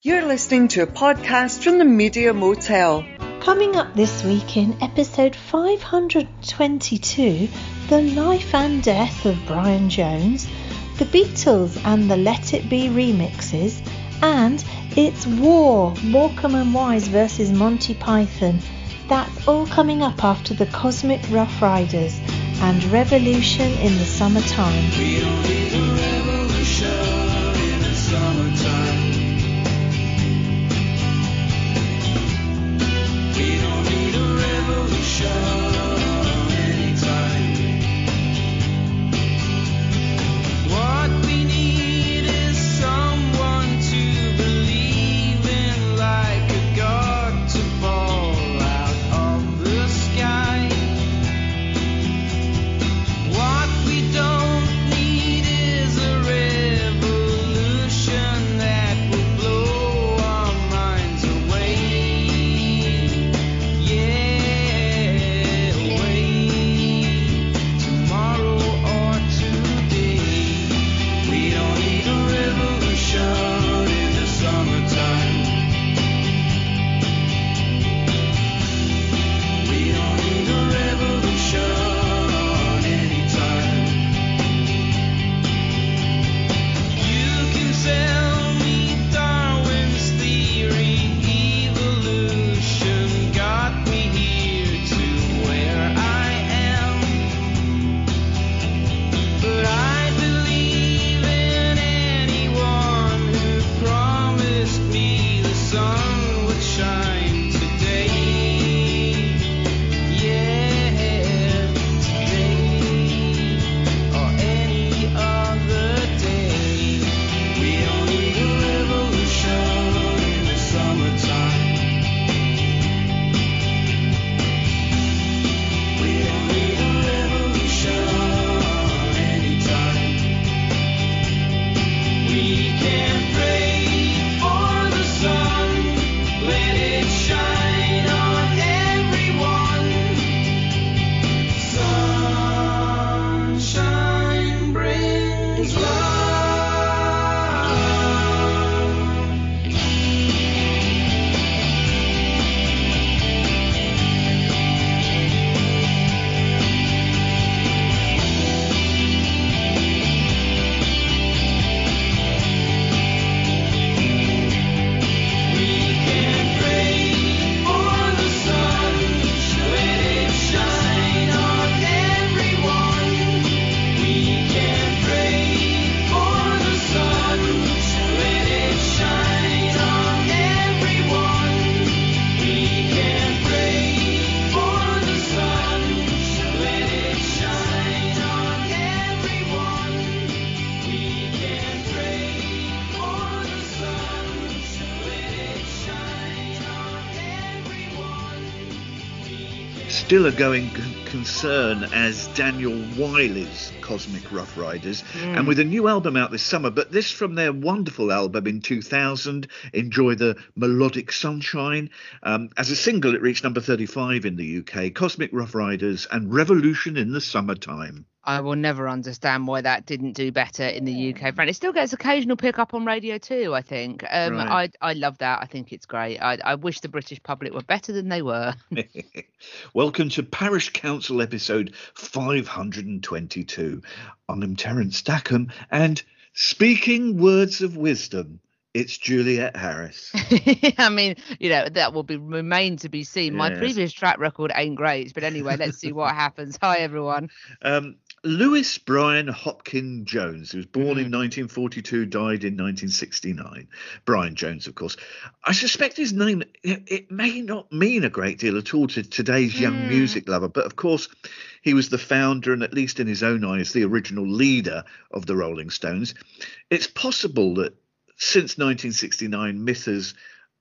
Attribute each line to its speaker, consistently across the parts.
Speaker 1: You're listening to a podcast from the Media Motel.
Speaker 2: Coming up this week in episode 522 The Life and Death of Brian Jones, The Beatles and the Let It Be remixes, and It's War Morecambe and Wise versus Monty Python. That's all coming up after the Cosmic Rough Riders and Revolution in the Summertime.
Speaker 3: What we
Speaker 4: Still a going c- concern as Daniel Wylie's Cosmic Rough Riders, and with a new album out this summer. But this from their wonderful album in 2000, Enjoy the Melodic Sunshine. Um, as a single, it reached number 35 in the UK. Cosmic Rough Riders and Revolution in the Summertime.
Speaker 5: I will never understand why that didn't do better in the UK. Frank, it still gets occasional pickup on radio too. I think. Um,
Speaker 4: Right.
Speaker 5: I I love that. I think it's great. I, I wish the British public were better than they were.
Speaker 4: Welcome to Parish Counsel episode 522. I'm Terence Stackham, and speaking words of wisdom, it's Juliet Harris.
Speaker 5: I mean, you know, that will be remain to be seen. My previous track record ain't great, but anyway, let's see what happens. Hi everyone.
Speaker 4: Um, Lewis Brian Hopkin Jones, who was born
Speaker 5: Mm.
Speaker 4: in 1942, died in 1969. Brian Jones, of course. I suspect his name, it, it may not mean a great deal at all to today's young
Speaker 5: Mm.
Speaker 4: music lover, but of course, he was the founder and, at least in his own eyes, the original leader of the Rolling Stones. It's possible that since 1969, myth has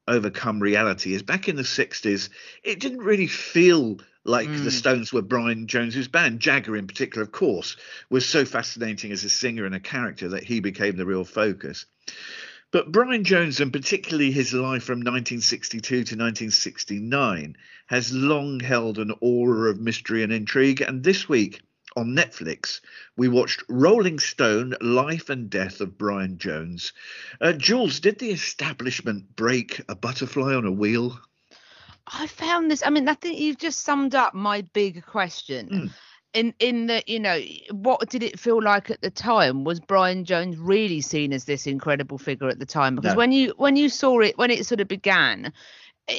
Speaker 4: overcome reality. Is back in the 60s, it didn't really feel like the
Speaker 5: Mm.
Speaker 4: Stones were Brian Jones's band. Jagger, in particular, of course, was so fascinating as a singer and a character that he became the real focus. But Brian Jones, and particularly his life from 1962 to 1969, has long held an aura of mystery and intrigue. And this week on Netflix, we watched Rolling Stone Life and Death of Brian Jones. Uh, Jules, did the establishment break a butterfly on a wheel?
Speaker 5: I found this. I mean, I think you've just summed up my big question.
Speaker 4: Mm.
Speaker 5: In in the you know what did it feel like at the time? Was Brian Jones really seen as this incredible figure at the time? Because
Speaker 4: No.
Speaker 5: when you when you saw it when it sort of began,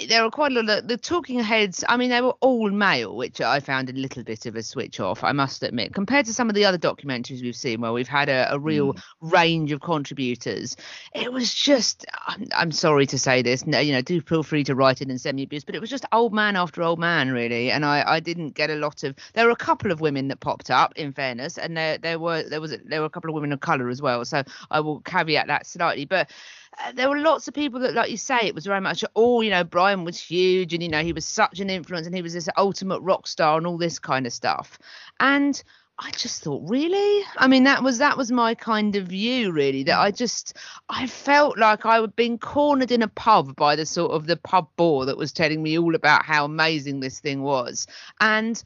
Speaker 5: there were quite a lot of the talking heads. I mean, they were all male, which I found a little bit of a switch off. I must admit, compared to some of the other documentaries we've seen, where we've had a, a real hmm. range of contributors, it was just. I'm, I'm sorry to say this. No, you know, do feel free to write in and send me abuse, but it was just old man after old man, really. And I, I didn't get a lot of. There were a couple of women that popped up, in fairness, and there, there were there was a, there were a couple of women of colour as well. So I will caveat that slightly, but Uh, there were lots of people that, like you say, it was very much, oh, you know, Brian was huge and, you know, he was such an influence and he was this ultimate rock star and all this kind of stuff. And I just thought, really? I mean, that was that was my kind of view, really. That I just I felt like I had been cornered in a pub by the sort of the pub bore that was telling me all about how amazing this thing was. And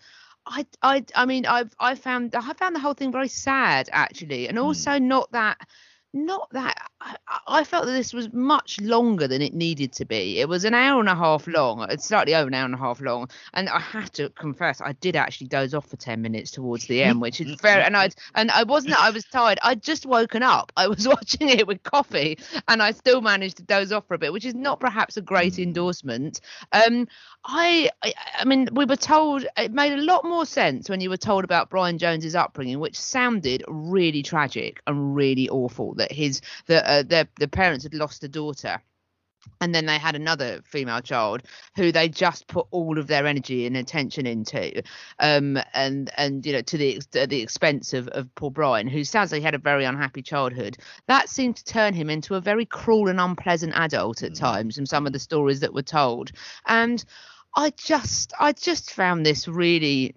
Speaker 5: I I I mean I've, I found I found the whole thing very sad actually, and hmm. also not that not that I, I felt that this was much longer than it needed to be. It was an hour and a half long. It's slightly over an hour and a half long, and I have to confess I did actually doze off for ten minutes towards the end, which is fair. And I and I wasn't that I was tired. I'd just woken up. I was watching it with coffee, and I still managed to doze off for a bit, which is not perhaps a great endorsement. Um, I, I I mean we were told it made a lot more sense when you were told about Brian Jones's upbringing, which sounded really tragic and really awful. That his that uh, their the parents had lost a daughter. And then they had another female child who they just put all of their energy and attention into, um, and and you know to the at the expense of, of poor Brian, who sounds like he had a very unhappy childhood. That seemed to turn him into a very cruel and unpleasant adult at times, and some of the stories that were told. And I just I just found this really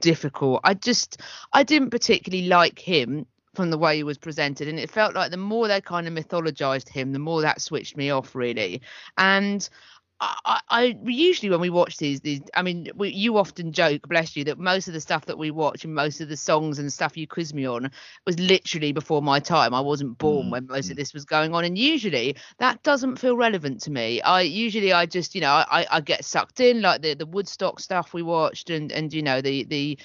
Speaker 5: difficult. I just I didn't particularly like him from the way he was presented and it felt like the more they kind of mythologized him the more that switched me off really. And I, I usually when we watch these these I mean we, you often joke bless you that most of the stuff that we watch and most of the songs and stuff you quiz me on was literally before my time. I wasn't born mm, when most of mm. this was going on. And usually that doesn't feel relevant to me. I usually I just you know I, I get sucked in like the the Woodstock stuff we watched and and you know the the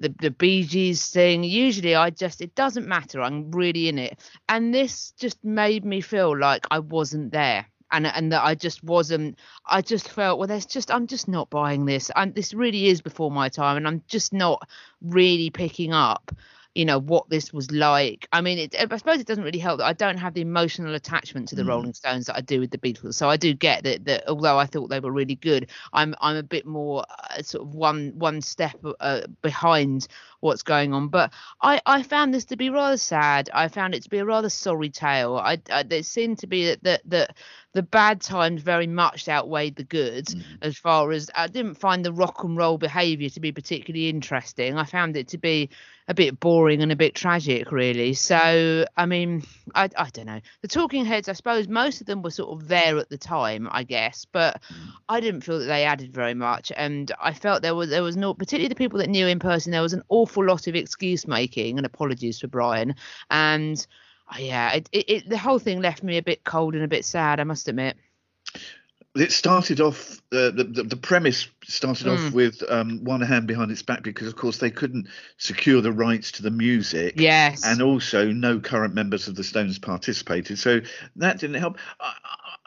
Speaker 5: the the Bee Gees thing. Usually, I just it doesn't matter. I'm really in it, and this just made me feel like I wasn't there, and and that I just wasn't. I just felt well. There's just I'm just not buying this. I'm this really is before my time, and I'm just not really picking up. You know what this was like. I mean, it, I suppose it doesn't really help that I don't have the emotional attachment to the Rolling Stones that I do with the Beatles. So I do get that. That although I thought they were really good, I'm I'm a bit more uh, sort of one one step uh, behind what's going on. But I, I found this to be rather sad. I found it to be a rather sorry tale. I, I there seemed to be that that, that the bad times very much outweighed the good mm. as far as I didn't find the rock and roll behaviour to be particularly interesting. I found it to be a bit boring and a bit tragic, really. So, I mean, I, I don't know. The Talking Heads, I suppose most of them were sort of there at the time, I guess, but mm. I didn't feel that they added very much. And I felt there was there was no, particularly the people that knew in person, there was an awful lot of excuse making and apologies for Brian. And uh, yeah, it, it, it the whole thing left me a bit cold and a bit sad, I must admit.
Speaker 4: it started off uh, the, the the premise started off with um, one hand behind its back because of course they couldn't secure the rights to the music
Speaker 5: Yes.
Speaker 4: and also no current members of the Stones participated so that didn't help I,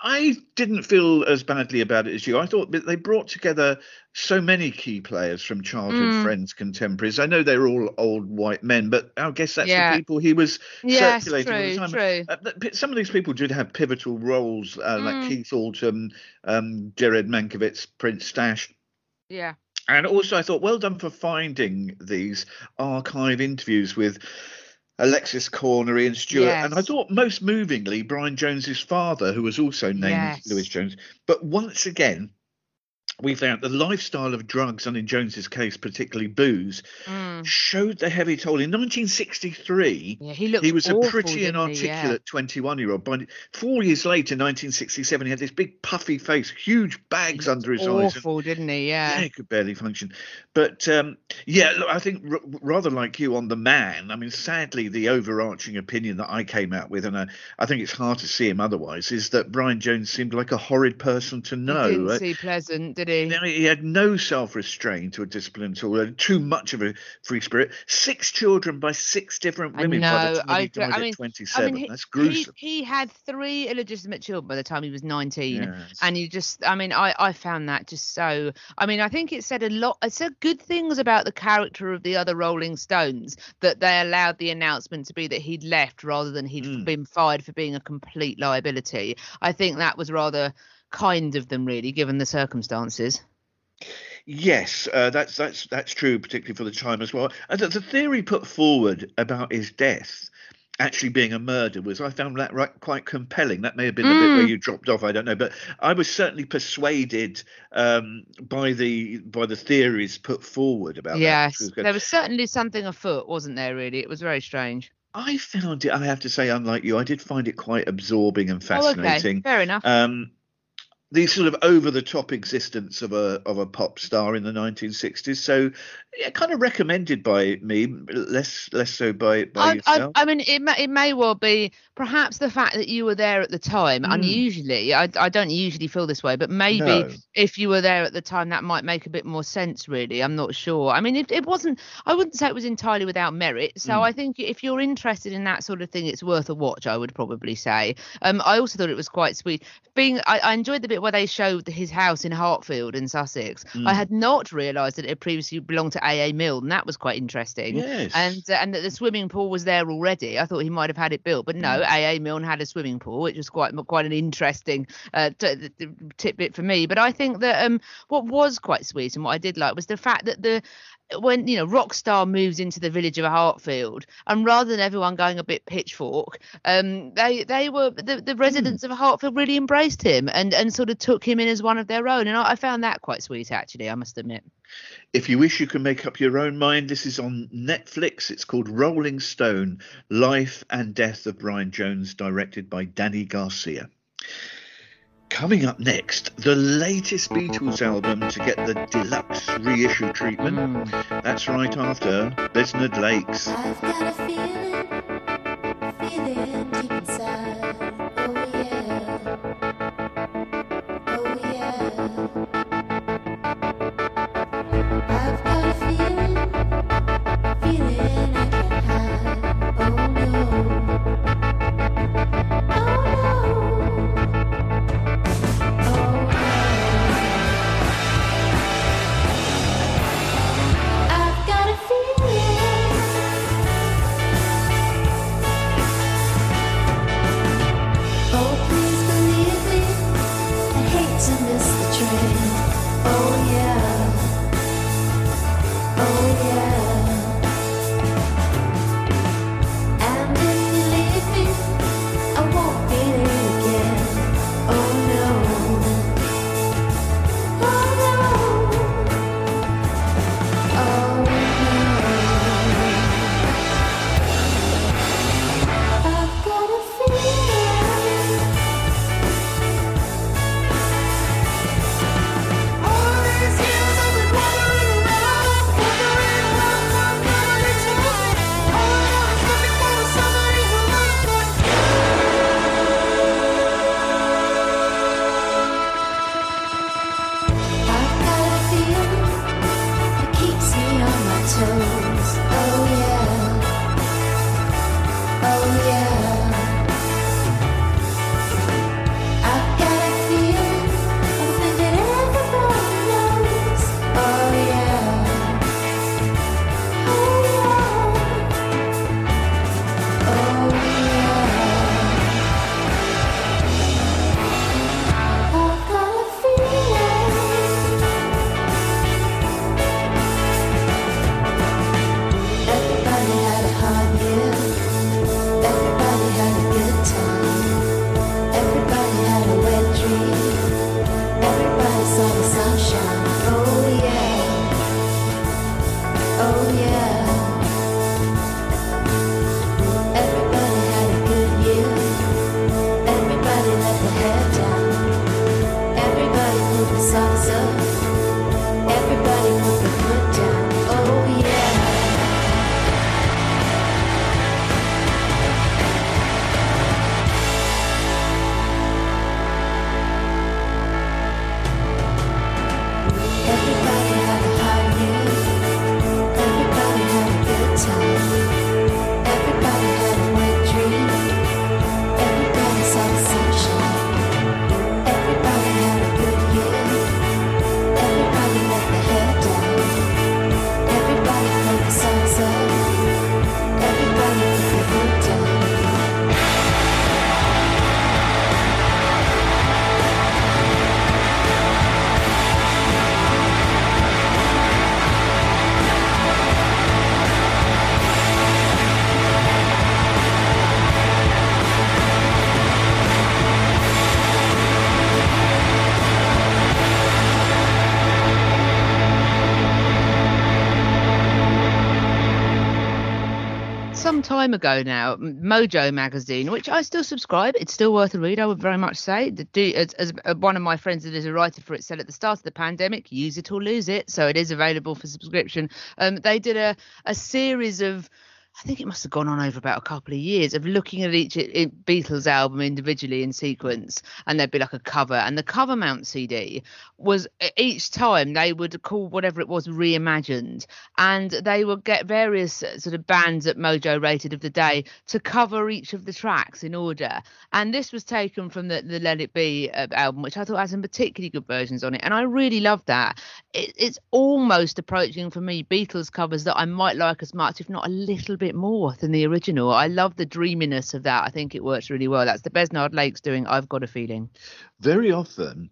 Speaker 4: I didn't feel as badly about it as you I thought that they brought together so many key players from childhood
Speaker 5: Mm.
Speaker 4: friends contemporaries I know they're all old white men but I guess that's
Speaker 5: Yeah.
Speaker 4: the people he was
Speaker 5: yes,
Speaker 4: circulating all the time
Speaker 5: true.
Speaker 4: uh, some of these people did have pivotal roles, uh,
Speaker 5: Mm.
Speaker 4: like Keith Altham, um, Jared Mankiewicz, Prince Stash.
Speaker 5: Yeah.
Speaker 4: And also, I thought, well done for finding these archive interviews with Alexis Korner, Ian Stewart. And I thought, most movingly, Brian Jones's father, who was also named
Speaker 5: Yes.
Speaker 4: Lewis Jones. But once again, we found the lifestyle of drugs, and in Jones's case, particularly booze, showed the heavy toll. In 1963,
Speaker 5: Mm. Yeah, he
Speaker 4: he was a pretty
Speaker 5: he? Yeah.
Speaker 4: inarticulate 21 year old. By four years later, 1967, he had this big puffy face, huge bags under his eyes. and-
Speaker 5: Awful, didn't he?
Speaker 4: yeah,
Speaker 5: Yeah.
Speaker 4: he could barely function. But um, yeah, look, I think r- rather like you on the man. I mean, sadly, the overarching opinion that I came out with, and I, I think it's hard to see him otherwise, is that Brian Jones seemed like a horrid person to know.
Speaker 5: He didn't
Speaker 4: Uh,
Speaker 5: see pleasant, did he?
Speaker 4: now, he had no self-restraint or discipline at all. Had too much of a free spirit. Six children by six different
Speaker 5: I
Speaker 4: women by
Speaker 5: know,
Speaker 4: the time
Speaker 5: I
Speaker 4: he
Speaker 5: I
Speaker 4: at
Speaker 5: mean-
Speaker 4: 27.
Speaker 5: I mean, he,
Speaker 4: That's gruesome.
Speaker 5: He, he had three illegitimate children by the time he was 19.
Speaker 4: Yes.
Speaker 5: And you just, I mean, I, I found that just so. I mean, I think it said a lot, it said good things about the character of the other Rolling Stones that they allowed the announcement to be that he'd left rather than he'd
Speaker 4: Mm.
Speaker 5: been fired for being a complete liability. I think that was rather kind of them, really, given the circumstances.
Speaker 4: Yes, uh, that's that's that's true, particularly for the time as well. And the, the theory put forward about his death actually being a murder was I found that right, quite compelling. That may have been the bit where
Speaker 5: Mm.
Speaker 4: you dropped off, I don't know, but I was certainly persuaded um, by the by the theories put forward about that.
Speaker 5: Yes,
Speaker 4: good.
Speaker 5: there was certainly something afoot, wasn't there? Really, it was very strange.
Speaker 4: I found it. I have to say, unlike you, I did find it quite absorbing and
Speaker 5: Oh, okay,
Speaker 4: fascinating.
Speaker 5: fair enough.
Speaker 4: um, the sort of over-the-top existence of a of a pop star in the 1960s. So, yeah, kind of recommended by me, less less so by by
Speaker 5: I, I. I mean, it may, it may well be perhaps the fact that you were there at the time.
Speaker 4: Mm.
Speaker 5: Unusually, I, I don't usually feel this way, but maybe
Speaker 4: No.
Speaker 5: if you were there at the time, that might make a bit more sense. Really, I'm not sure. I mean, it, it wasn't. I wouldn't say it was entirely without merit. So
Speaker 4: Mm.
Speaker 5: I think if you're interested in that sort of thing, it's worth a watch. I would probably say. Um, I also thought it was quite sweet. Being, I, I enjoyed the bit where they showed his house in Hartfield in Sussex. I
Speaker 4: Mm.
Speaker 5: had not realised that it had previously belonged to AA Milne, and that was quite interesting
Speaker 4: yes,
Speaker 5: and uh, and that the swimming pool was there already. I thought he might have had it built, but no, AA Milne had a swimming pool, which was quite quite an interesting uh, t- t- t- tidbit for me. But I think that um what was quite sweet and what I did like was the fact that the when you know Rockstar moves into the village of Hartfield, and rather than everyone going a bit pitchfork, um, they they were the, the residents of Hartfield really embraced him and and sort of took him in as one of their own, and I, I found that quite sweet actually. I must admit.
Speaker 4: if you wish, you can make up your own mind. This is on Netflix. It's called Rolling Stone: Life and Death of Brian Jones, directed by Danny Garcia. Coming up next, the latest Beatles album to get the deluxe reissue treatment.
Speaker 5: Mm.
Speaker 4: That's right after Besnard Lakes.
Speaker 5: Ago now, Mojo magazine, which I still subscribe. It's still worth a read. I would very much say. As, as one of my friends that is a writer for it said at the start of the pandemic, use it or lose it. So it is available for subscription. Um, they did a a series of. I think it must have gone on over about a couple of years of looking at each Beatles album individually in sequence, and there'd be like a cover, and the cover mount CD was each time they would call whatever it was reimagined, and they would get various sort of bands that Mojo rated of the day to cover each of the tracks in order, and this was taken from the, the Let It Be uh, album, which I thought had some particularly good versions on it, and I really loved that. It, it's almost approaching for me Beatles covers that I might like as much, if not a little bit more than the original. I love the dreaminess of that. I think it works really well. That's the Besnard Lakes doing I've Got a Feeling.
Speaker 4: Very often,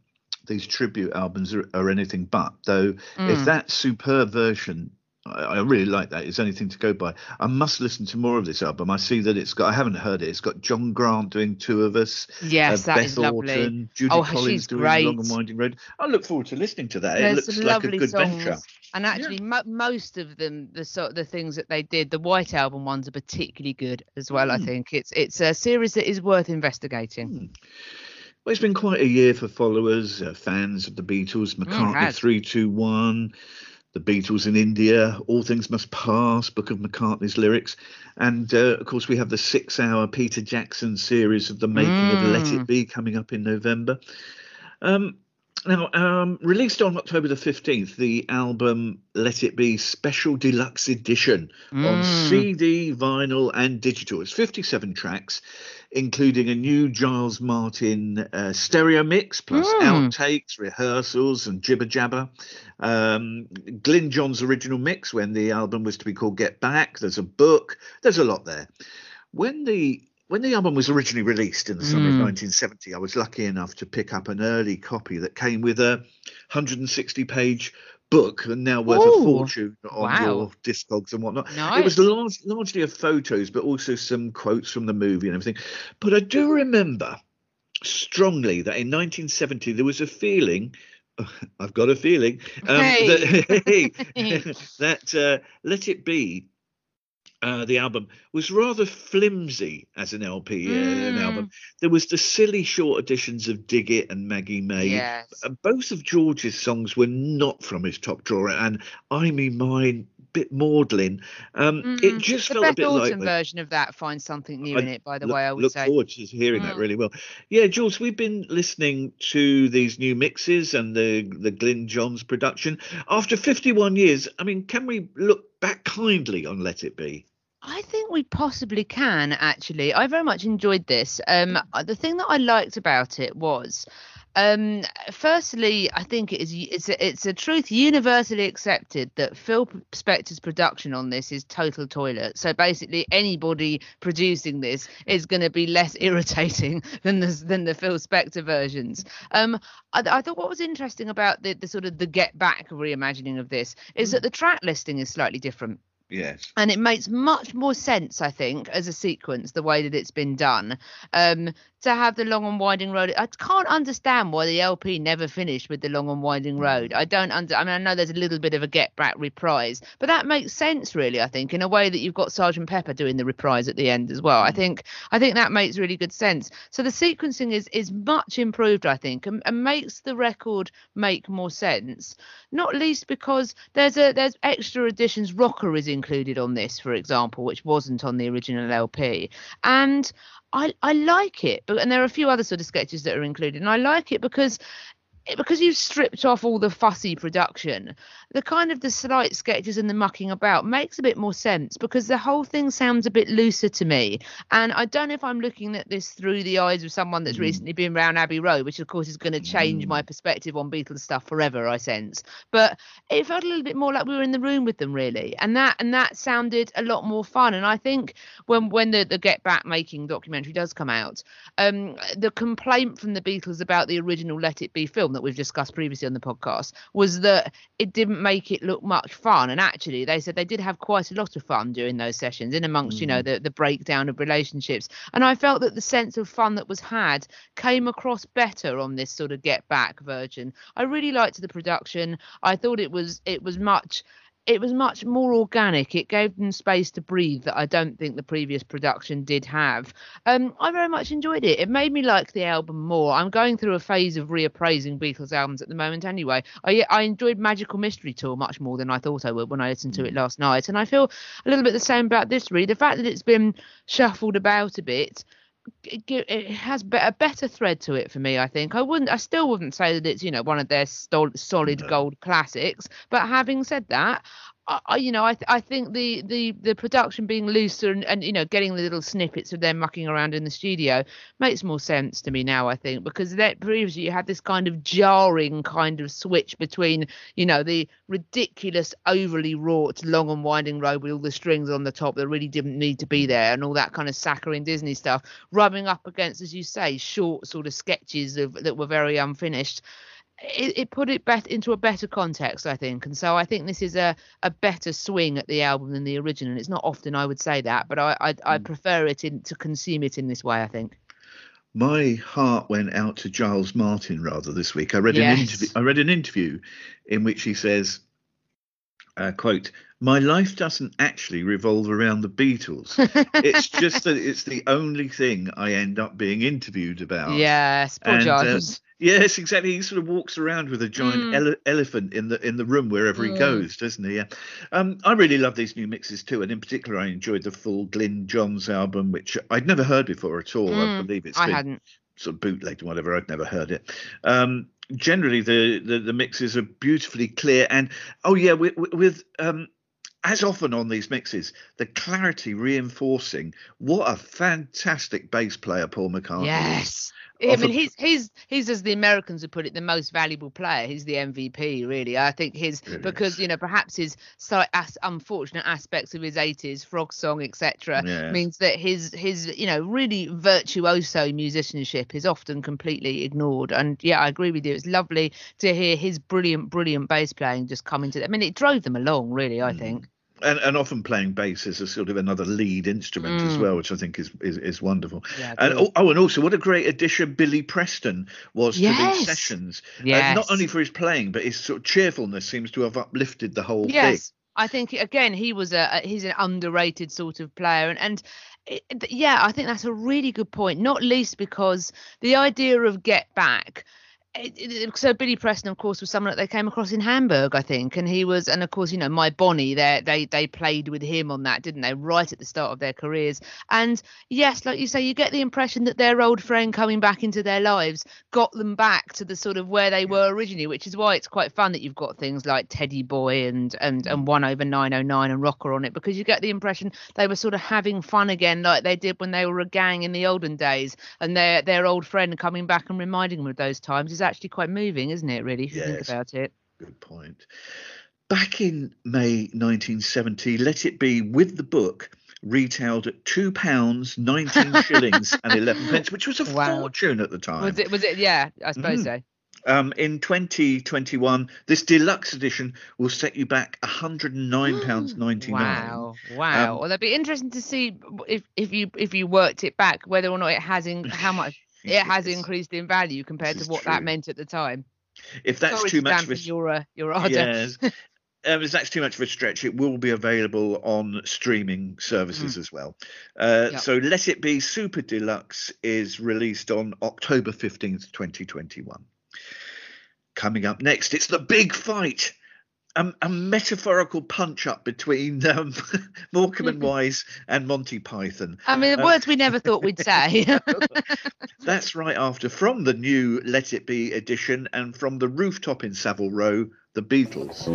Speaker 4: these tribute albums are, are anything but. Though, if
Speaker 5: Mm.
Speaker 4: that superb version, I, I really like that. Is anything to go by. I must listen to more of this album. I see that it's got. I haven't heard it. It's got John Grant doing two of us.
Speaker 5: Yes,
Speaker 4: uh,
Speaker 5: that
Speaker 4: Beth
Speaker 5: is lovely.
Speaker 4: Orton, Judy
Speaker 5: Oh,
Speaker 4: Collins doing
Speaker 5: great.
Speaker 4: Long and Winding Road. I look forward to listening to that. it looks like a
Speaker 5: lovely
Speaker 4: good
Speaker 5: songs.
Speaker 4: venture.
Speaker 5: And actually, mo- most of them, the sort the things that they did, the White Album ones are particularly good as well. I
Speaker 4: Mm.
Speaker 5: think it's it's a series that is worth investigating.
Speaker 4: Hmm. Well, it's been quite a year for followers, uh, fans of the Beatles. McCartney
Speaker 5: Mm,
Speaker 4: 321, The Beatles in India, All Things Must Pass, Book of McCartney's lyrics. And uh, of course, we have the six hour Peter Jackson series of the making of Let
Speaker 5: Mm.
Speaker 4: It Be coming up in November. Um, now, um, released on October the 15th, the album Let It Be Special Deluxe Edition on
Speaker 5: Mm.
Speaker 4: CD, vinyl, and digital. It's 57 tracks, including a new Giles Martin uh, stereo mix, plus
Speaker 5: Mm.
Speaker 4: outtakes, rehearsals, and jibber jabber. Um, Glyn Johns' original mix when the album was to be called Get Back. There's a book. There's a lot there. When the when the album was originally released in the summer of
Speaker 5: Mm.
Speaker 4: 1970, I was lucky enough to pick up an early copy that came with a 160 page book and now worth a fortune on
Speaker 5: wow.
Speaker 4: your discogs and whatnot. It was large, largely of photos, but also some quotes from the movie and everything. But I do remember strongly that in 1970 there was a feeling. I've got a feeling um,
Speaker 5: Hey.
Speaker 4: that, that uh, Let It Be uh, the album was rather flimsy as an LP, uh, an
Speaker 5: Mm.
Speaker 4: album. There was the silly short editions of Dig It and Maggie May.
Speaker 5: Yes.
Speaker 4: Uh, both of George's songs were not from his top drawer, and I mean Mine, bit maudlin. Um, It
Speaker 5: Mm.
Speaker 4: just
Speaker 5: the
Speaker 4: felt a
Speaker 5: Beth
Speaker 4: bit like.
Speaker 5: Orton version of that finds something new
Speaker 4: I
Speaker 5: in it. By the
Speaker 4: look,
Speaker 5: way, I would
Speaker 4: look
Speaker 5: say.
Speaker 4: forward to hearing that
Speaker 5: Mm.
Speaker 4: really well. Yeah, Jules, we've been listening to these new mixes and the the Glyn Johns production. After 51 years, I mean, can we look back kindly on Let It Be?
Speaker 5: I think we possibly can actually. I very much enjoyed this. Um, uh, the thing that I liked about it was, um, firstly, I think it is it's a, it's a truth universally accepted that Phil Spector's production on this is total toilet. So basically, anybody producing this is going to be less irritating than the than the Phil Spector versions. Um, I, I thought what was interesting about the the sort of the Get Back reimagining of this is that the track listing is slightly different
Speaker 4: Yes.
Speaker 5: and it makes much more sense i think as a sequence the way that it's been done um to have the long and winding road. I can't understand why the lp never finished with the long and winding road. Mm. I don't under i mean i know there's a little bit of a get back reprise but that makes sense really i think in a way that you've got sergeant pepper doing the reprise at the end as well. I mm. think i think that makes really good sense. So the sequencing is is much improved i think and, and makes the record make more sense not least because there's a there's extra additions. Rocker is included on this for example which wasn't on the original lp and i i like it but and there are a few other sort of sketches that are included and i like it because Eh, because you've stripped off all the fussy production, the kind of the slight sketches and the mucking about makes a bit more sense because the whole thing sounds a bit looser to me. And I don't know if I'm looking at this through the eyes of someone that's hmm. recently been around Abbey Road, which of course is going to change hmm. my perspective on Beatles stuff forever, I sense. But it felt a little bit more like we were in the room with them really. And that and that sounded a lot more fun. And I think when when the, the Get Back making documentary does come out, um the complaint from the Beatles about the original Let It Be film that we've discussed previously on the podcast was that it didn't make it look much fun. And actually, they said they did have quite a lot of fun during those sessions, in amongst, you know, mm. the, the breakdown of relationships. And I felt that the sense of fun that was had came across better on this sort of Get Back version. I really liked the production. I thought it was it was much it was much more organic. It gave them space to breathe that I don't think the previous production did have. Um, I very much enjoyed it. It made me like the album more. I'm going through a phase of reappraising Beatles albums at the moment anyway. I, I enjoyed Magical Mystery Tour much more than I thought I would when I listened to it last night. And I feel a little bit the same about this, really. The fact that it's been shuffled about a bit it has a better thread to it for me. I think I wouldn't. I still wouldn't say that it's you know one of their solid gold classics. But having said that, I, you know I th- I think the the the production being looser and, and you know getting the little snippets of them mucking around in the studio makes more sense to me now. I think because that previously you had this kind of jarring kind of switch between you know the ridiculous overly wrought long and winding road with all the strings on the top that really didn't need to be mm. there and all that kind of saccharine Disney stuff rubbing up against, as you say, short sort of sketches of that were very unfinished. It, it put it bet into a better context, I think, and so I think this is a, a better swing at the album than the original. And it's not often I would say that, but I I, I prefer it in to consume it in this way. I think.
Speaker 4: my heart went out to Giles Martin rather this week. I read
Speaker 5: Yes.
Speaker 4: an interview. I read an interview in which he says, uh, "quote My life doesn't actually revolve around the Beatles. it's just that it's the only thing I end up being interviewed about."
Speaker 5: Yes, poor
Speaker 4: And, uh,
Speaker 5: Giles.
Speaker 4: Yes, exactly. He sort of walks around with a giant
Speaker 5: Mm.
Speaker 4: ele- elephant in the in the room wherever he
Speaker 5: Mm.
Speaker 4: goes, doesn't he? Yeah. Um, I really love these new mixes too, and in particular, I enjoyed the full Glyn Johns album, which I'd never heard before at all. I
Speaker 5: Mm,
Speaker 4: believe it's
Speaker 5: I
Speaker 4: been
Speaker 5: hadn't.
Speaker 4: sort of bootlegged or whatever. I'd never heard it. Um, generally, the, the the mixes are beautifully clear, and oh yeah, with, with- um, as often on these mixes, the clarity reinforcing what a fantastic bass player Paul McCartney is.
Speaker 5: I mean, he's he's he's as the Americans would put it, the most valuable player. He's the MVP, really. I think his
Speaker 4: Really
Speaker 5: because
Speaker 4: is.
Speaker 5: you know perhaps his unfortunate aspects of his 80s frog song, etc.,
Speaker 4: Yes.
Speaker 5: means that his his you know really virtuoso musicianship is often completely ignored. And yeah, I agree with you. It's lovely to hear his brilliant, brilliant bass playing just come into. I mean, it drove them along, really. I
Speaker 4: Mm.
Speaker 5: think.
Speaker 4: And, and often playing bass as a sort of another lead instrument as
Speaker 5: Mm.
Speaker 4: well, which I think is is, is wonderful.
Speaker 5: Yeah,
Speaker 4: And oh, oh, and also what a great addition Billy Preston was to these sessions. Uh,
Speaker 5: Yes.
Speaker 4: not only for his playing, but his sort of cheerfulness seems to have uplifted the whole thing.
Speaker 5: Yes, I think again he was a a- he's an underrated sort of player, and and it, yeah, I think that's a really good point. Not least because the idea of get back. It- it- so uh, Billy Preston, of course, was someone that they came across in Hamburg, I think, and he was, and of course, you know, my Bonnie, they they they played with him on that, didn't they? Right at the start of their careers, and yes, like you say, you get the impression that their old friend coming back into their lives got them back to the sort of where they were originally, which is why it's quite fun that you've got things like Teddy Boy and and and mm. One Over Nine Oh Nine and Rocker on it because you get the impression they were sort of having fun again, like they did when they were a gang in the olden days, and their their old friend coming back and reminding them of those times is actually quite moving, isn't it? Really, if you think about it.
Speaker 4: Good point. Back in May 1970, Let It Be with the book retailed at two pounds nineteen shillings and eleven pence, which was a
Speaker 5: Wow.
Speaker 4: fortune at the time.
Speaker 5: Was it? Was it? Yeah, I suppose
Speaker 4: Mm.
Speaker 5: so.
Speaker 4: Um, in 2021, this deluxe edition will set you back 109 pounds 99.
Speaker 5: Wow, wow.
Speaker 4: Um,
Speaker 5: well, that'd be interesting to see if if you if you worked it back, whether or not it has in how much it has increased in value compared to what that meant at the time.
Speaker 4: If that's
Speaker 5: Sorry
Speaker 4: too much of a
Speaker 5: your uh, your ardor.
Speaker 4: yes, um, if that's too much of a stretch, it will be available on streaming services as well. Uh,
Speaker 5: Mm. Yep.
Speaker 4: So Let It Be Super Deluxe is released on October 15th, 2021. Coming up next, it's the big fight. Um, a metaphorical punch up between um, Morecambe and Wise and Monty Python.
Speaker 5: I mean, the
Speaker 4: Um,
Speaker 5: words we never thought we'd say.
Speaker 4: That's right after from the new Let It Be edition and from the rooftop in Savile Row, the Beatles.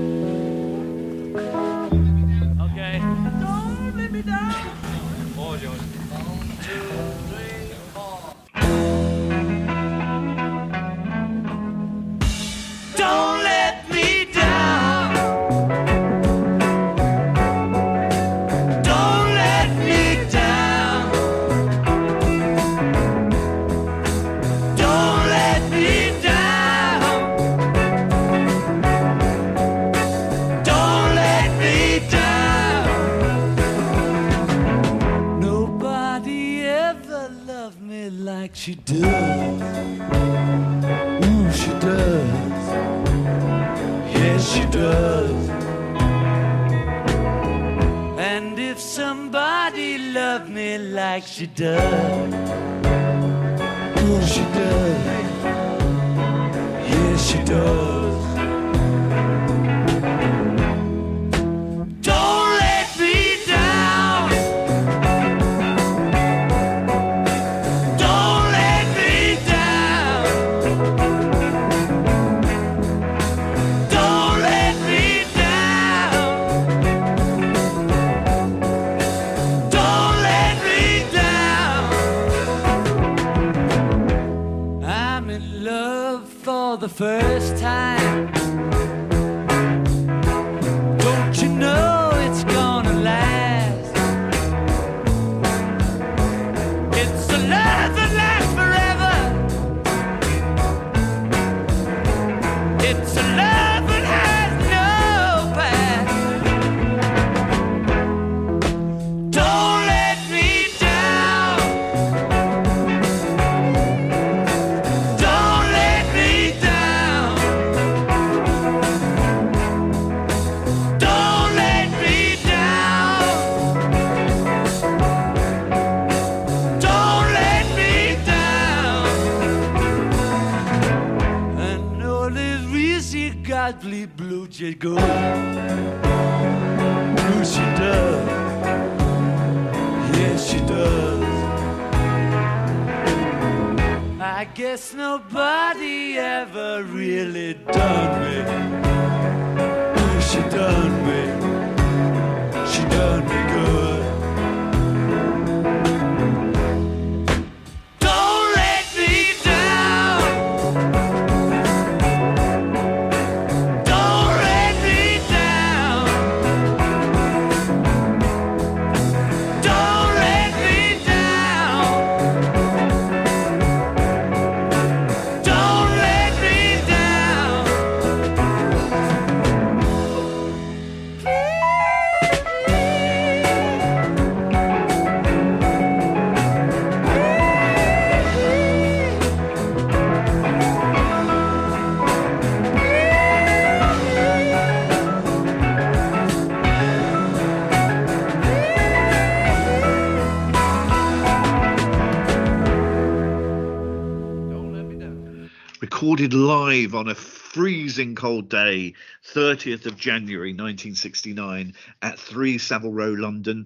Speaker 4: Live on a freezing cold day, 30th of January 1969, at 3 Savile Row, London.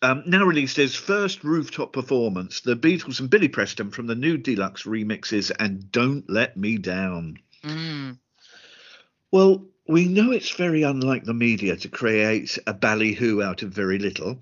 Speaker 4: Um, now released his first rooftop performance, the Beatles and Billy Preston from the new deluxe remixes and Don't Let Me Down.
Speaker 5: Mm.
Speaker 4: Well, we know it's very unlike the media to create a ballyhoo out of very little.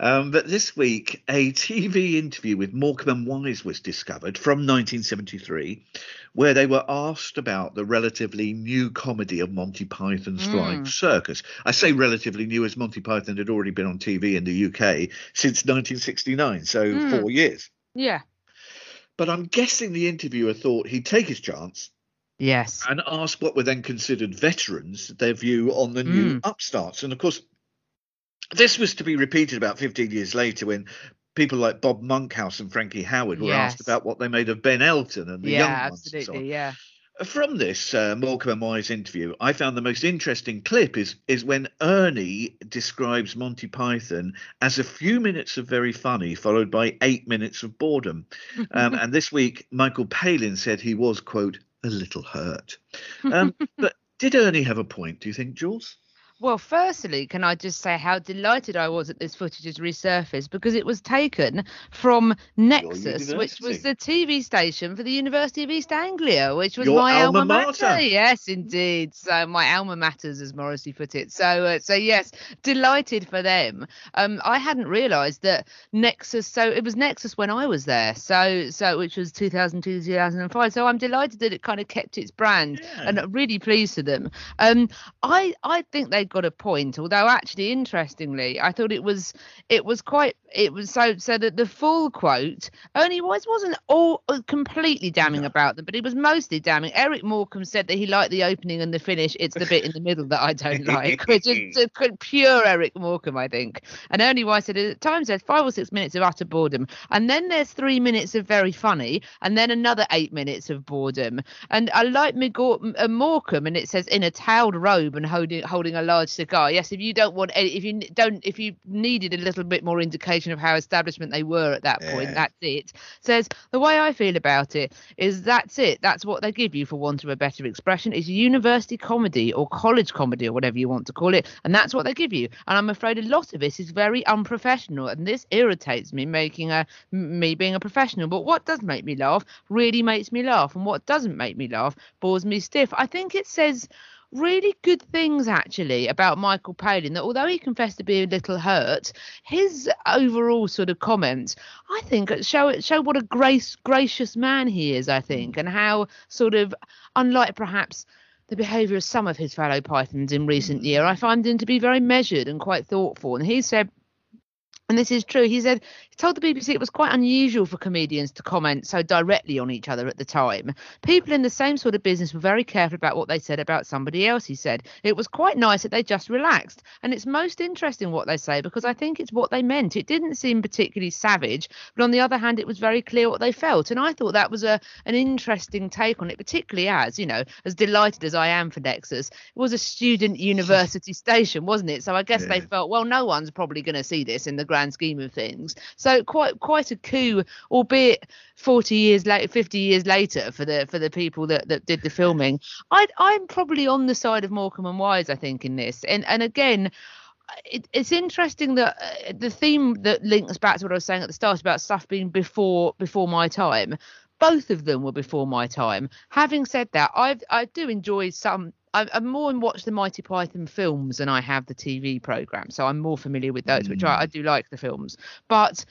Speaker 4: Um, but this week, a TV interview with Morecambe and Wise was discovered from 1973, where they were asked about the relatively new comedy of Monty Python's Flying Circus. I say relatively new as Monty Python had already been on TV in the UK since 1969, so
Speaker 5: Mm.
Speaker 4: four years.
Speaker 5: Yeah.
Speaker 4: But I'm guessing the interviewer thought he'd take his chance
Speaker 5: Yes.
Speaker 4: and ask what were then considered veterans their view on the new
Speaker 5: Mm.
Speaker 4: upstarts. And of course, this was to be repeated about 15 years later when people like Bob Monkhouse and Frankie Howerd were asked about what they made of Ben Elton and the young
Speaker 5: Yeah,
Speaker 4: ones. and so on.
Speaker 5: absolutely. Yeah.
Speaker 4: From this uh, Morecambe and Wise interview, I found the most interesting clip is is when Ernie describes Monty Python as a few minutes of very funny, followed by eight minutes of boredom. Um, and this week, Michael Palin said he was quote a little hurt. Um, but did Ernie have a point? Do you think, Jules?
Speaker 5: Well, firstly, can I just say how delighted I was that this footage has resurfaced because it was taken from Nexus, which was the TV station for the University of East Anglia, which was
Speaker 4: Your
Speaker 5: my
Speaker 4: alma
Speaker 5: alma,
Speaker 4: mater.
Speaker 5: Yes, indeed. So my alma matters, as Morrissey put it. So, uh, so yes, delighted for them. Um, I hadn't realised that Nexus. So it was Nexus when I was there. So, so which was 2002, 2005. So I'm delighted that it kind of kept its brand,
Speaker 4: Yeah.
Speaker 5: and really pleased for them. Um, I I think they got a point. Although actually, interestingly, I thought it was it was quite it was so so that the full quote Ernie was wasn't all uh, completely damning about them, but he was mostly damning. Eric Morecambe said that he liked the opening and the finish. It's the bit in the middle that I don't like, which is uh, pure Eric Morecambe, I think. And Ernie Wise said at times there's five or six minutes of utter boredom, and then there's three minutes of very funny, and then another eight minutes of boredom. And I like Migor- uh, Morecambe, and it says in a toweled robe and holding holding a large cigar. Yes, if you don't want, any, if you don't, if you needed a little bit more indication indication of how establishment they were at that point.
Speaker 4: Yeah.
Speaker 5: That's it. Says the way I feel about it is that's it. That's what they give you for want of a better expression. Is university comedy or college comedy or whatever you want to call it, and that's what they give you. And I'm afraid a lot of it is very unprofessional, and this irritates me, making a me being a professional. But what does make me laugh really makes me laugh, and what doesn't make me laugh bores me stiff. I think it says really good things actually about Michael Palin that although he confessed to be a little hurt, his overall sort of comments I think show show what a grace gracious man he is, I think, and how sort of unlike perhaps the behaviour of some of his fellow Pythons in recent year, I find him to be very measured and quite thoughtful. And he said and this is true. He said he told the BBC it was quite unusual for comedians to comment so directly on each other at the time. People in the same sort of business were very careful about what they said about somebody else. He said it was quite nice that they just relaxed, and it's most interesting what they say because I think it's what they meant. It didn't seem particularly savage, but on the other hand, it was very clear what they felt, and I thought that was a an interesting take on it, particularly as you know, as delighted as I am for Nexus, it was a student university station, wasn't it? So I guess they felt well, no one's probably going to see this in the grand scheme of things. So quite quite a coup, albeit 40 years later, 50 years later for the for the people that, that did the filming. I I'm probably on the side of Morecambe and Wise, I think, in this. And and again. It, it's interesting that uh, the theme that links back to what I was saying at the start about stuff being before before my time. Both of them were before my time. Having said that, I I do enjoy some. I, I'm more and watch the Monty Python films than I have the TV program, so I'm more familiar with those, which I, hmm. I do like the films. But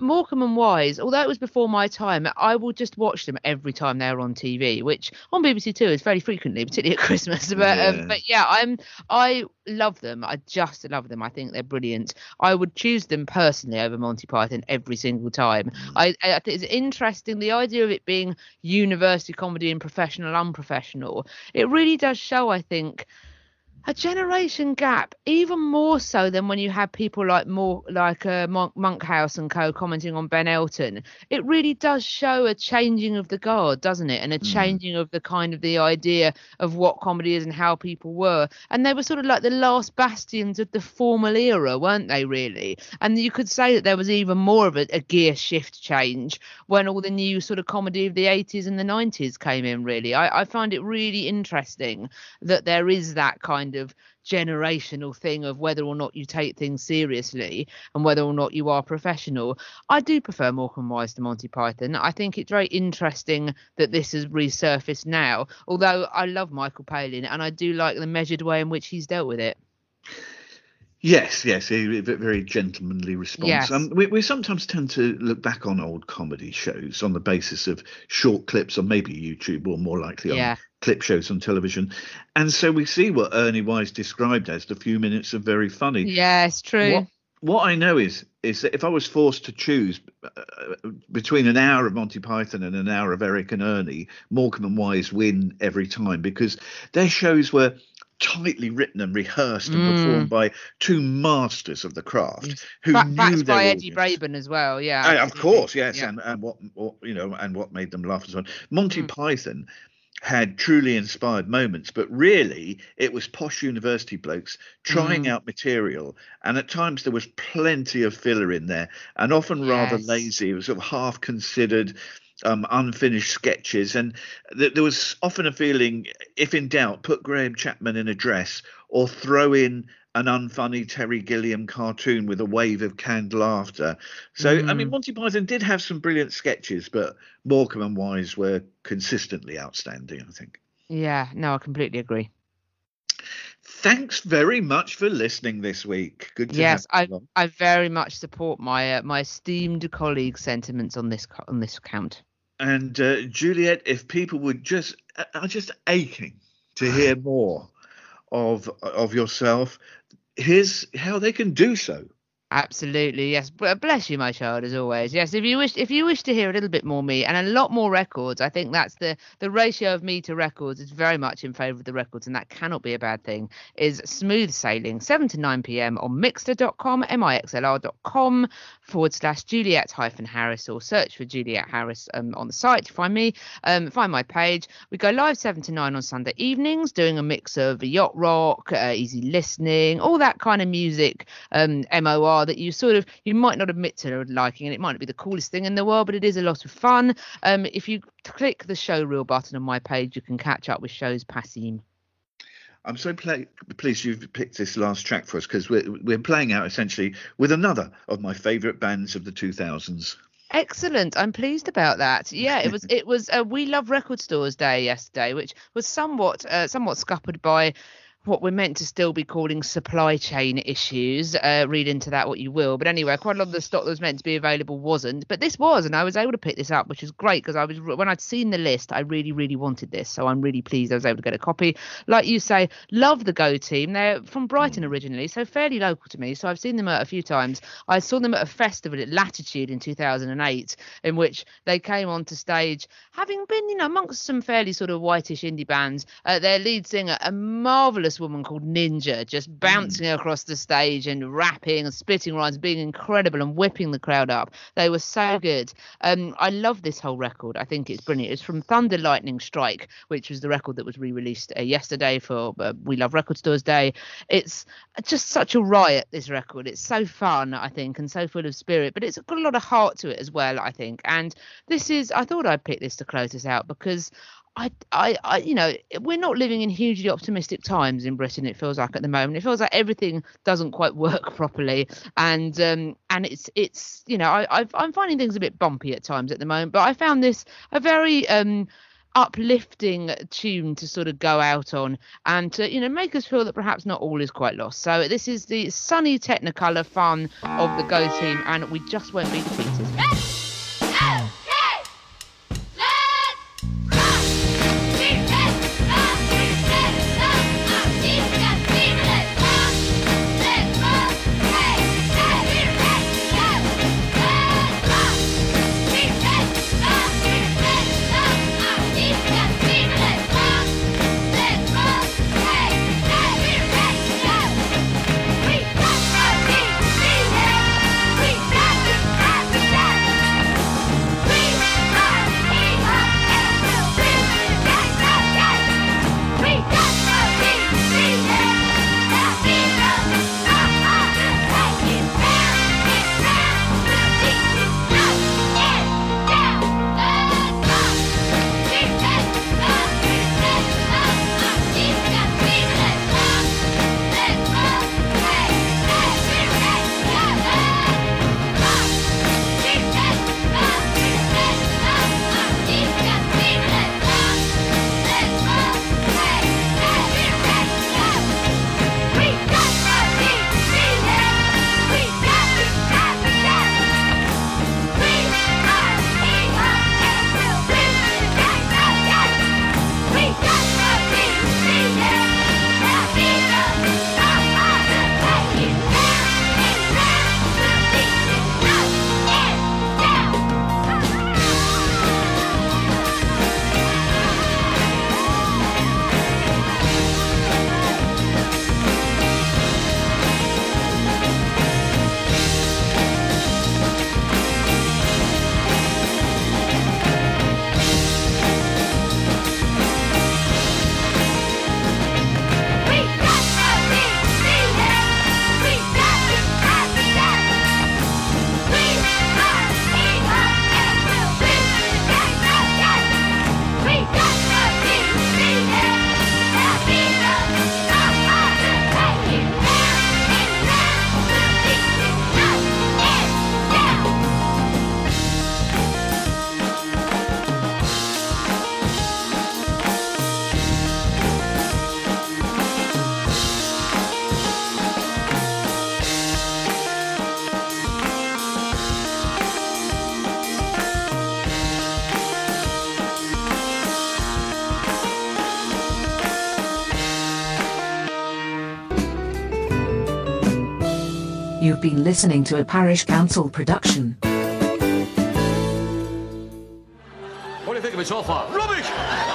Speaker 5: Morecambe and Wise, although it was before my time, I will just watch them every time they're on TV, which on BBC Two is fairly frequently, particularly at Christmas. But
Speaker 4: Yeah.
Speaker 5: um, but yeah, I'm I love them. I just love them. I think they're brilliant. I would choose them personally over Monty Python every single time. I, I think it's interesting the idea of it being university comedy and professional unprofessional. It really does show, I think, a generation gap, even more so than when you have people like more like uh, Monk, Monkhouse and co commenting on Ben Elton. It really does show a changing of the guard, doesn't it? And a changing of the kind of the idea of what comedy is and how people were. And they were sort of like the last bastions of the formal era, weren't they? Really? And you could say that there was even more of a, a gear shift change when all the new sort of comedy of the 80s and the 90s came in. Really, I, I find it really interesting that there is that kind of generational thing of whether or not you take things seriously and whether or not you are professional. I do prefer Morecambe Wise to Monty Python. I think it's very interesting that this has resurfaced now, although I love Michael Palin and I do like the measured way in which he's dealt with it.
Speaker 4: Yes, yes, a very gentlemanly response.
Speaker 5: Yes.
Speaker 4: Um, we, we sometimes tend to look back on old comedy shows on the basis of short clips on maybe YouTube or more likely on
Speaker 5: Yeah.
Speaker 4: Clip shows on television. And so we see what Ernie Wise described as the few minutes of very funny.
Speaker 5: Yes, true.
Speaker 4: What, what I know is is that if I was forced to choose uh, between an hour of Monty Python and an hour of Eric and Ernie, Morecambe and Wise win every time because their shows were tightly written and rehearsed and
Speaker 5: Mm.
Speaker 4: performed by two masters of the craft who
Speaker 5: Ba-
Speaker 4: knew their
Speaker 5: by Eddie
Speaker 4: audience.
Speaker 5: Braben as well. Yeah.
Speaker 4: Uh, of course, yes,
Speaker 5: Yeah.
Speaker 4: and and what, what you know, and what made them laugh as well. Monty
Speaker 5: Mm.
Speaker 4: Python had truly inspired moments, but really it was posh university blokes trying
Speaker 5: Mm.
Speaker 4: out material, and at times there was plenty of filler in there, and often rather lazy. It was sort of half considered. Um, unfinished sketches, and th- there was often a feeling, if in doubt, put Graham Chapman in a dress or throw in an unfunny Terry Gilliam cartoon with a wave of canned laughter. So, I mean,
Speaker 5: Mm.
Speaker 4: Monty Python did have some brilliant sketches, but Morecambe and Wise were consistently outstanding, I think.
Speaker 5: Yeah. No, I completely agree.
Speaker 4: Thanks very much for listening this week. Good to
Speaker 5: Yes,
Speaker 4: on.
Speaker 5: I very much support my uh, my esteemed colleague's sentiments on this on this count.
Speaker 4: And uh, Juliet, if people would just uh, are just aching to hear more of of yourself, here's how they can do so.
Speaker 5: Absolutely, yes. Bless you, my child, as always. Yes, if you wish, if you wish to hear a little bit more me and a lot more records, I think that's the the ratio of me to records is very much in favour of the records, and that cannot be a bad thing. Is smooth sailing, seven to nine p.m. on Mixler.com, mixlr.com forward slash Juliet hyphen Harris, or search for Juliet Harris um, on the site to find me. Um, find my page. We go live seven to nine on Sunday evenings, doing a mix of yacht rock, uh, easy listening, all that kind of music, um, MOR that you sort of you might not admit to liking, and it might not be the coolest thing in the world, but it is a lot of fun. Um, if you click the show reel button on my page, you can catch up with shows Passim.
Speaker 4: I'm so pla pleased you've picked this last track for us because we're we're playing out essentially with another of my favourite bands of the 2000s.
Speaker 5: Excellent. I'm pleased about that. Yeah, it was it was a We Love Record Stores Day yesterday, which was somewhat uh, somewhat scuppered by what we're meant to still be calling supply chain issues. Uh, read into that what you will. But anyway, quite a lot of the stock that was meant to be available wasn't. But this was, and I was able to pick this up, which is great because I was when I'd seen the list, I really, really wanted this. So I'm really pleased I was able to get a copy. Like you say, love the Go team. They're from Brighton originally, so fairly local to me. So I've seen them a few times. I saw them at a festival at Latitude in 2008, in which they came onto stage, having been, you know, amongst some fairly sort of whitish indie bands. Uh, their lead singer, a marvelous woman called Ninja, just bouncing across the stage and rapping and spitting rhymes, being incredible and whipping the crowd up. They were so good. Um, I love this whole record. I think it's brilliant. It's from Thunder Lightning Strike, which was the record that was re-released uh, yesterday for uh, We Love Record Stores Day. It's just such a riot. This record. It's so fun, I think, and so full of spirit. But it's got a lot of heart to it as well, I think. And this is. I thought I'd pick this to close us out because I, I, I, you know, we're not living in hugely optimistic times in Britain. It feels like at the moment. It feels like everything doesn't quite work properly, and um, and it's it's you know, I, I've, I'm finding things a bit bumpy at times at the moment. But I found this a very um uplifting tune to sort of go out on and to you know make us feel that perhaps not all is quite lost so this is the sunny technicolor fun of the go team and we just won't be defeated
Speaker 6: listening to a Parish Counsel production.
Speaker 7: What do you think of it so far? Rubbish!